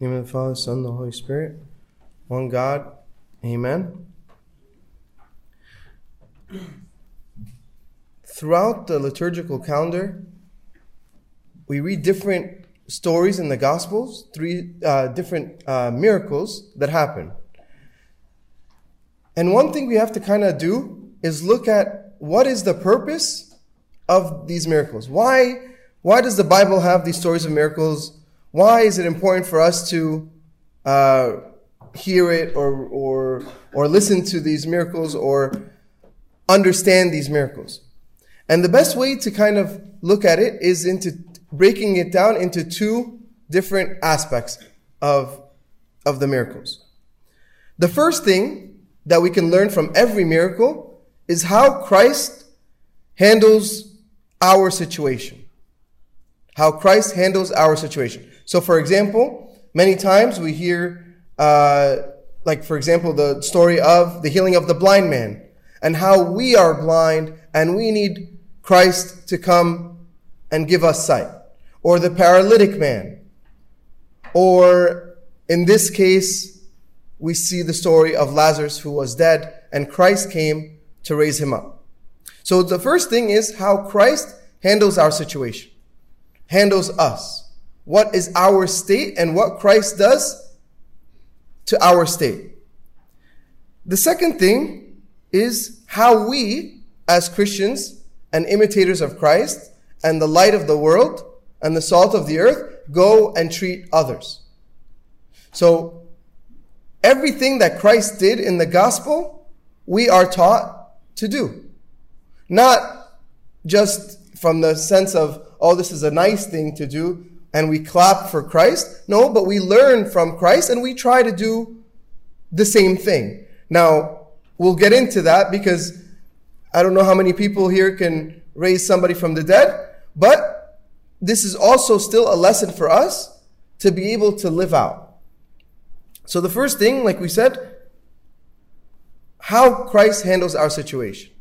name of the Father, Son, and the Holy Spirit. One God. Amen. Throughout the liturgical calendar, we read different stories in the Gospels, three uh, different uh, miracles that happen. And one thing we have to kind of do is look at what is the purpose of these miracles. Why, why does the Bible have these stories of miracles? Why is it important for us to uh, hear it or, or, or listen to these miracles or understand these miracles? And the best way to kind of look at it is into breaking it down into two different aspects of, of the miracles. The first thing that we can learn from every miracle is how Christ handles our situation. How Christ handles our situation. So, for example, many times we hear, uh, like, for example, the story of the healing of the blind man and how we are blind and we need Christ to come and give us sight. Or the paralytic man. Or in this case, we see the story of Lazarus who was dead and Christ came to raise him up. So the first thing is how Christ handles our situation, handles us what is our state and what Christ does to our state. The second thing is how we, as Christians and imitators of Christ and the light of the world and the salt of the earth, go and treat others. So, everything that Christ did in the gospel, we are taught to do. Not just from the sense of, oh, this is a nice thing to do, and we clap for Christ. No, but we learn from Christ and we try to do the same thing. Now, we'll get into that because I don't know how many people here can raise somebody from the dead, but this is also still a lesson for us to be able to live out. So the first thing, like we said, how Christ handles our situation.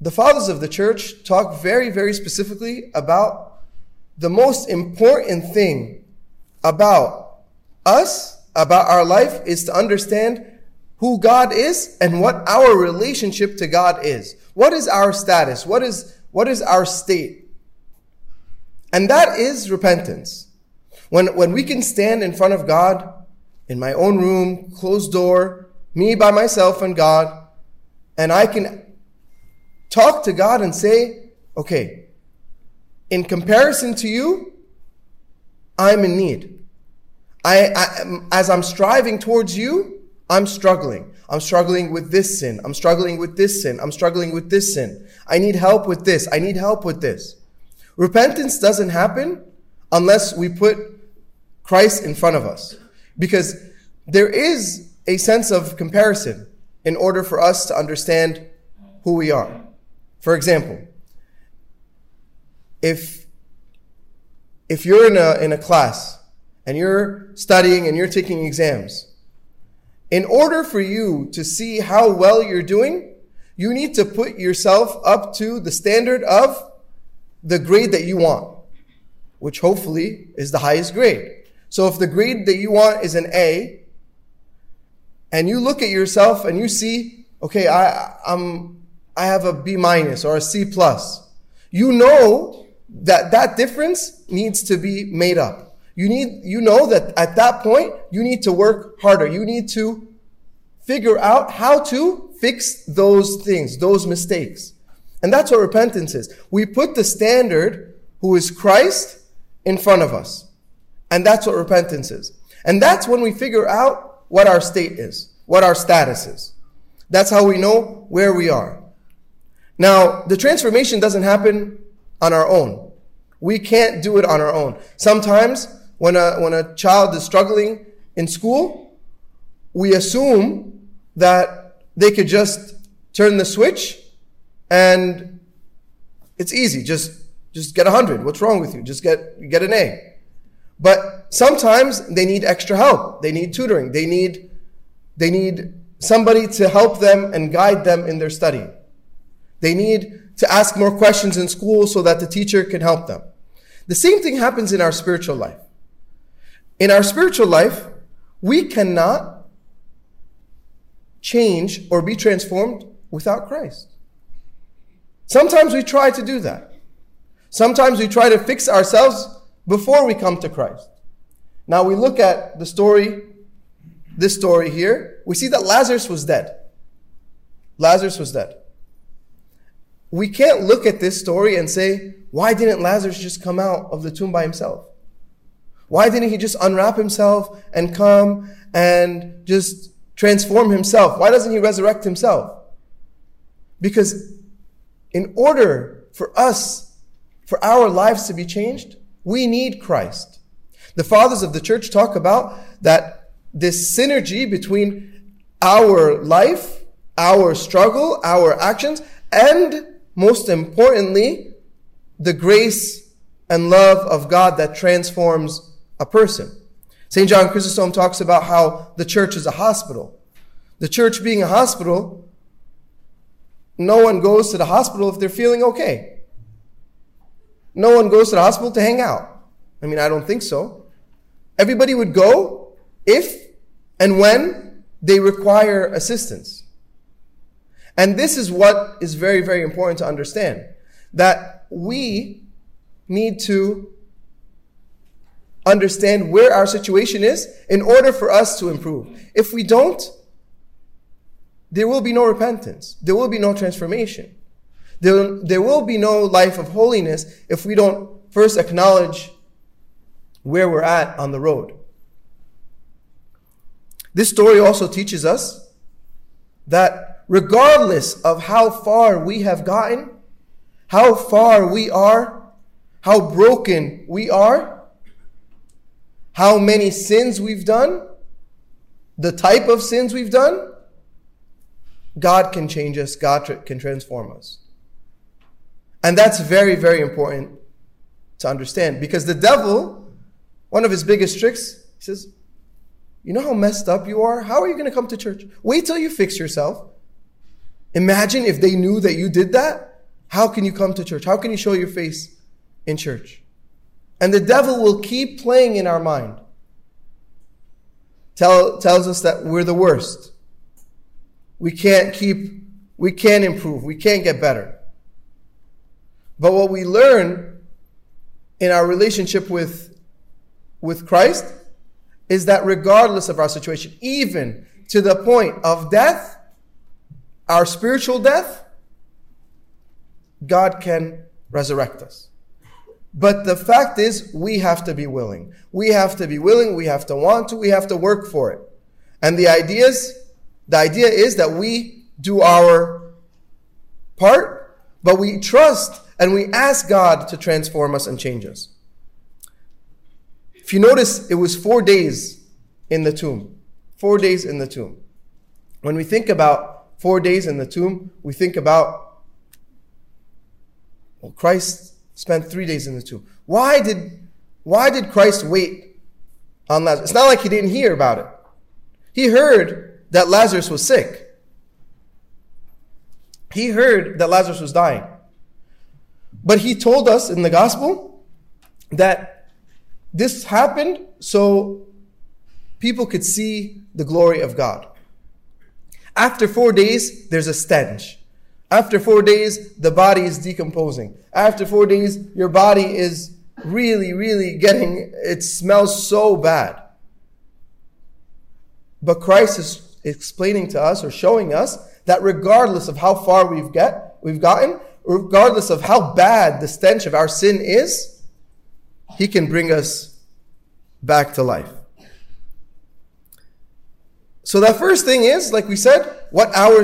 The fathers of the church talk very, very specifically about the most important thing about us, about our life, is to understand who God is and what our relationship to God is. What is our status? What is, what is our state? And that is repentance. When, when we can stand in front of God in my own room, closed door, me by myself and God, and I can talk to God and say, okay, in comparison to you, I'm in need. I, I, um, as I'm striving towards you, I'm struggling. I'm struggling with this sin. I'm struggling with this sin. I'm struggling with this sin. I need help with this. I need help with this. Repentance doesn't happen unless we put Christ in front of us. Because there is a sense of comparison in order for us to understand who we are. For example, if if you're in a in a class and you're studying and you're taking exams, in order for you to see how well you're doing, you need to put yourself up to the standard of the grade that you want, which hopefully is the highest grade. So if the grade that you want is an A, and you look at yourself and you see, okay, I, I'm, I have a B minus or a C plus. You know that that difference needs to be made up. You need, you know that at that point, you need to work harder. You need to figure out how to fix those things, those mistakes. And that's what repentance is. We put the standard, who is Christ, in front of us. And that's what repentance is. And that's when we figure out what our state is, what our status is. That's how we know where we are. Now, the transformation doesn't happen on our own. We can't do it on our own. Sometimes when a, when a child is struggling in school, we assume that they could just turn the switch and it's easy. Just, just get a hundred. What's wrong with you? Just get, get an A. But sometimes they need extra help. They need tutoring. They need, they need somebody to help them and guide them in their study. They need to ask more questions in school so that the teacher can help them. The same thing happens in our spiritual life. in our spiritual life, we cannot change or be transformed without Christ. Sometimes we try to do that. Sometimes we try to fix ourselves before we come to Christ. Now we look at the story, this story here. We see that Lazarus was dead. Lazarus was dead. We can't look at this story and say, why didn't Lazarus just come out of the tomb by himself? Why didn't he just unwrap himself and come and just transform himself? Why doesn't he resurrect himself? Because in order for us, for our lives to be changed, we need Christ. The fathers of the church talk about that this synergy between our life, our struggle, our actions, and most importantly, the grace and love of God that transforms a person. St. John Chrysostom talks about how the church is a hospital. The church being a hospital, no one goes to the hospital if they're feeling okay. No one goes to the hospital to hang out. I mean, I don't think so. Everybody would go if and when they require assistance. And this is what is very, very important to understand that we need to understand where our situation is in order for us to improve. If we don't, there will be no repentance. There will be no transformation. There, there will be no life of holiness if we don't first acknowledge where we're at on the road. This story also teaches us that regardless of how far we have gotten, how far we are, how broken we are, how many sins we've done, the type of sins we've done, God can change us, God can transform us. And that's very, very important to understand because the devil, one of his biggest tricks, he says, You know how messed up you are? How are you going to come to church? Wait till you fix yourself. Imagine if they knew that you did that. How can you come to church? How can you show your face in church? And the devil will keep playing in our mind. Tell, tells us that we're the worst. We can't keep, we can't improve, we can't get better. But what we learn in our relationship with, with Christ is that regardless of our situation, even to the point of death, our spiritual death, God can resurrect us. But the fact is, we have to be willing. We have to be willing, we have to want to, we have to work for it. And the idea is, the idea is that we do our part, but we trust and we ask God to transform us and change us. If you notice, it was four days in the tomb. Four days in the tomb. When we think about four days in the tomb, we think about, well, Christ spent three days in the tomb. Why did, why did Christ wait on Lazarus? It's not like he didn't hear about it. He heard that Lazarus was sick. He heard that Lazarus was dying. But he told us in the gospel that this happened so people could see the glory of God. After four days, there's a stench. After four days, the body is decomposing. After four days, your body is really, really getting, it smells so bad. But Christ is explaining to us or showing us that regardless of how far we've get, we've gotten, regardless of how bad the stench of our sin is, He can bring us back to life. So that first thing is, like we said, what our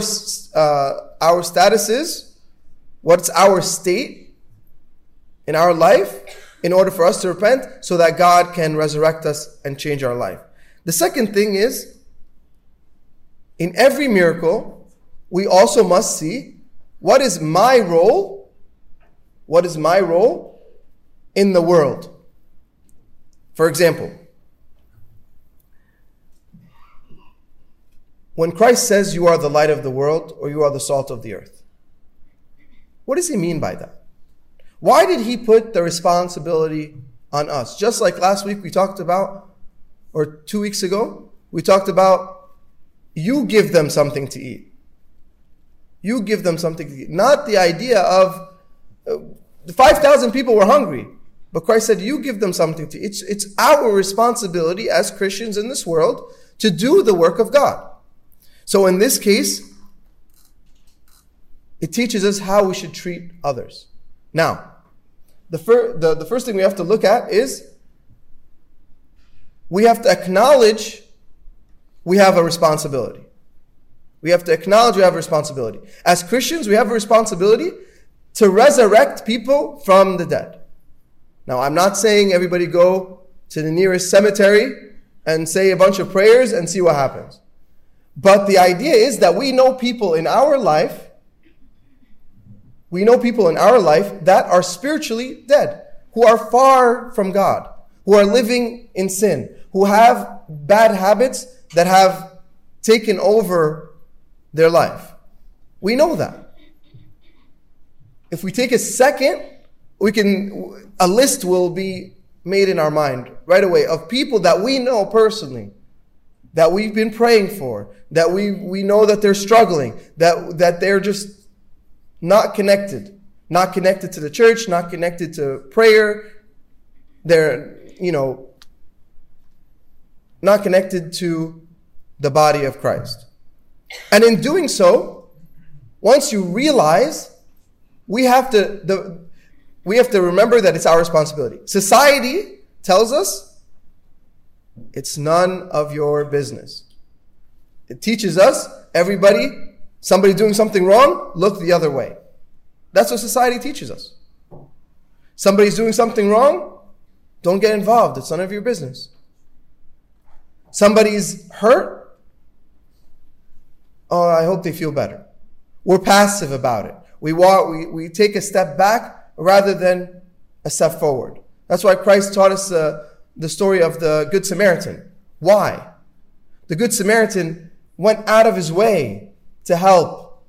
uh, our status is, what's our state in our life, in order for us to repent, so that God can resurrect us and change our life. The second thing is, in every miracle, we also must see what is my role? What is my role in the world? For example, when Christ says you are the light of the world or you are the salt of the earth, what does he mean by that? Why did he put the responsibility on us? Just like last week we talked about or two weeks ago, we talked about you give them something to eat. You give them something to eat. Not the idea of uh, 5,000 people were hungry. But Christ said, you give them something to eat. It's, it's our responsibility as Christians in this world to do the work of God. So in this case, it teaches us how we should treat others. Now, the, fir- the, the first thing we have to look at is we have to acknowledge we have a responsibility. We have to acknowledge we have a responsibility. As Christians, we have a responsibility to resurrect people from the dead. Now, I'm not saying everybody go to the nearest cemetery and say a bunch of prayers and see what happens. But the idea is that we know people in our life, we know people in our life that are spiritually dead, who are far from God, who are living in sin, who have bad habits that have taken over their life. We know that. If we take a second, we can, a list will be made in our mind right away of people that we know personally, that we've been praying for, that we, we know that they're struggling, that, that they're just not connected, not connected to the church, not connected to prayer. They're, you know, not connected to the body of Christ. And in doing so, once you realize, we have to, the, we have to remember that it's our responsibility. Society tells us it's none of your business. It teaches us, everybody, somebody doing something wrong, look the other way. That's what society teaches us. Somebody's doing something wrong, don't get involved. It's none of your business. Somebody's hurt, oh, I hope they feel better. We're passive about it. We walk, we, we take a step back rather than a step forward. That's why Christ taught us uh, the story of the Good Samaritan. Why? The Good Samaritan went out of his way to help.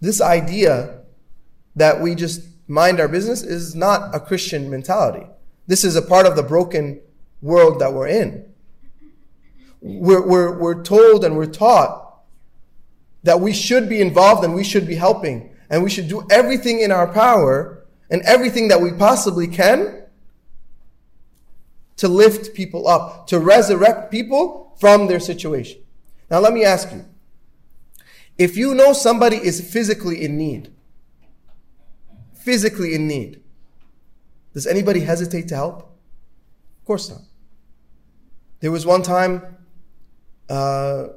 This idea that we just mind our business is not a Christian mentality. This is a part of the broken world that we're in. We're, we're, we're told and we're taught that we should be involved and we should be helping and we should do everything in our power and everything that we possibly can to lift people up, to resurrect people from their situation. Now, let me ask you if you know somebody is physically in need, physically in need, does anybody hesitate to help? Of course not. There was one time, uh,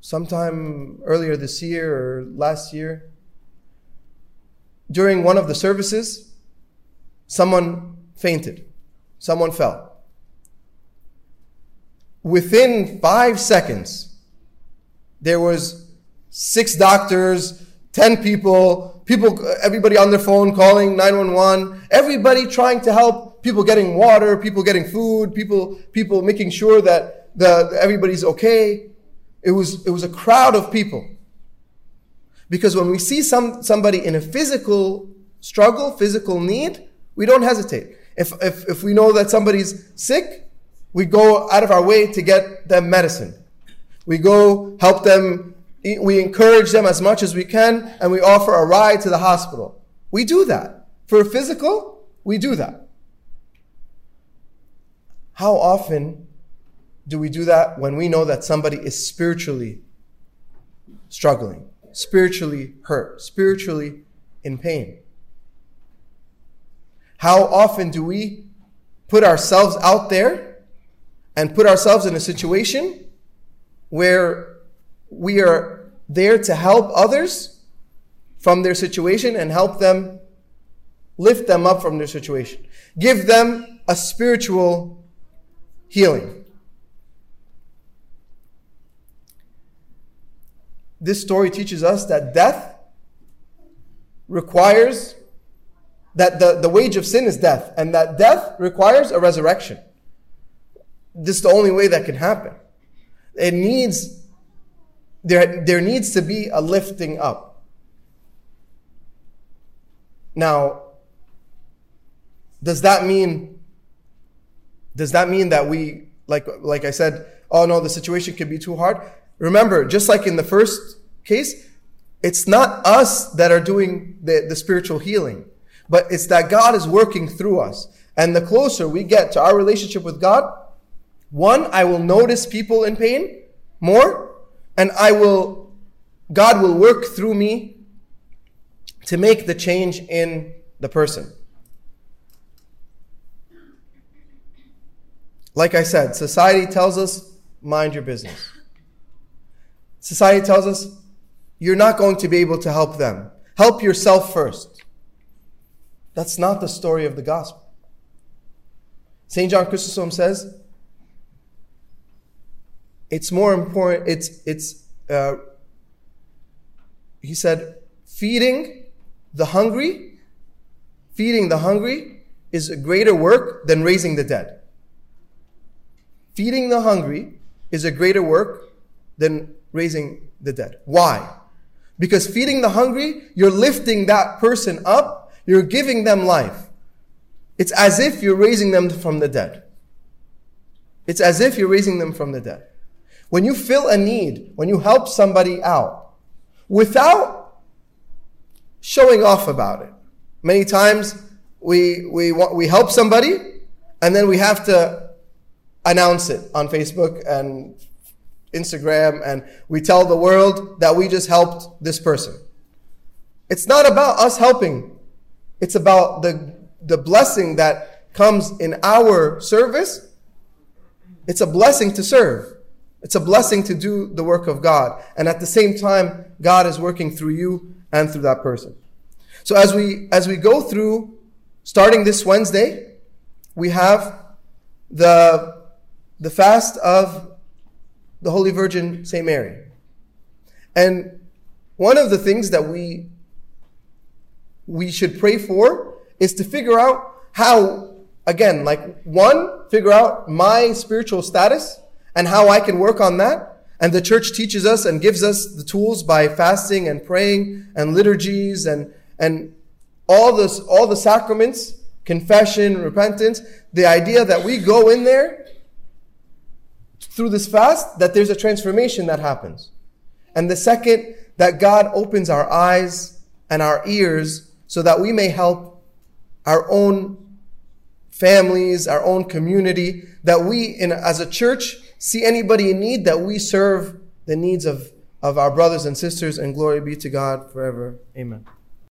sometime earlier this year or last year, during one of the services, someone fainted, someone fell. Within five seconds, there was six doctors, 10 people, people, everybody on their phone calling 911, everybody trying to help, people getting water, people getting food, people, people making sure that the, everybody's okay. It was, it was a crowd of people. Because when we see some, somebody in a physical struggle, physical need, we don't hesitate. If, if, if we know that somebody's sick, we go out of our way to get them medicine. We go help them, we encourage them as much as we can, and we offer a ride to the hospital. We do that. For physical, we do that. How often do we do that when we know that somebody is spiritually struggling? spiritually hurt, spiritually in pain. How often do we put ourselves out there and put ourselves in a situation where we are there to help others from their situation and help them lift them up from their situation, give them a spiritual healing. this story teaches us that death requires that the, the wage of sin is death, and that death requires a resurrection. This is the only way that can happen. It needs, there, there needs to be a lifting up. Now, does that mean Does that mean that we, like, like I said, oh no, the situation could be too hard? Remember, just like in the first case, it's not us that are doing the, the spiritual healing, but it's that God is working through us. And the closer we get to our relationship with God, one, I will notice people in pain more, and I will, God will work through me to make the change in the person. Like I said, society tells us, mind your business. Society tells us, you're not going to be able to help them. Help yourself first. That's not the story of the gospel. St. John Chrysostom says, it's more important, it's, it's, uh, he said, feeding the hungry, feeding the hungry is a greater work than raising the dead. Feeding the hungry is a greater work than raising the dead. Why? Because feeding the hungry, you're lifting that person up, you're giving them life. It's as if you're raising them from the dead. It's as if you're raising them from the dead. When you fill a need, when you help somebody out, without showing off about it, many times we, we, we help somebody and then we have to announce it on Facebook and Instagram and we tell the world that we just helped this person. It's not about us helping. It's about the, the blessing that comes in our service. It's a blessing to serve. It's a blessing to do the work of God. And at the same time, God is working through you and through that person. So as we, as we go through, starting this Wednesday, we have the the fast of the Holy Virgin St. Mary. And one of the things that we we should pray for is to figure out how again like one figure out my spiritual status and how I can work on that and the church teaches us and gives us the tools by fasting and praying and liturgies and and all this all the sacraments confession repentance the idea that we go in there through this fast that there's a transformation that happens. And the second, that God opens our eyes and our ears so that we may help our own families, our own community, that we, in, as a church, see anybody in need, that we serve the needs of, of our brothers and sisters, and glory be to God forever. Amen.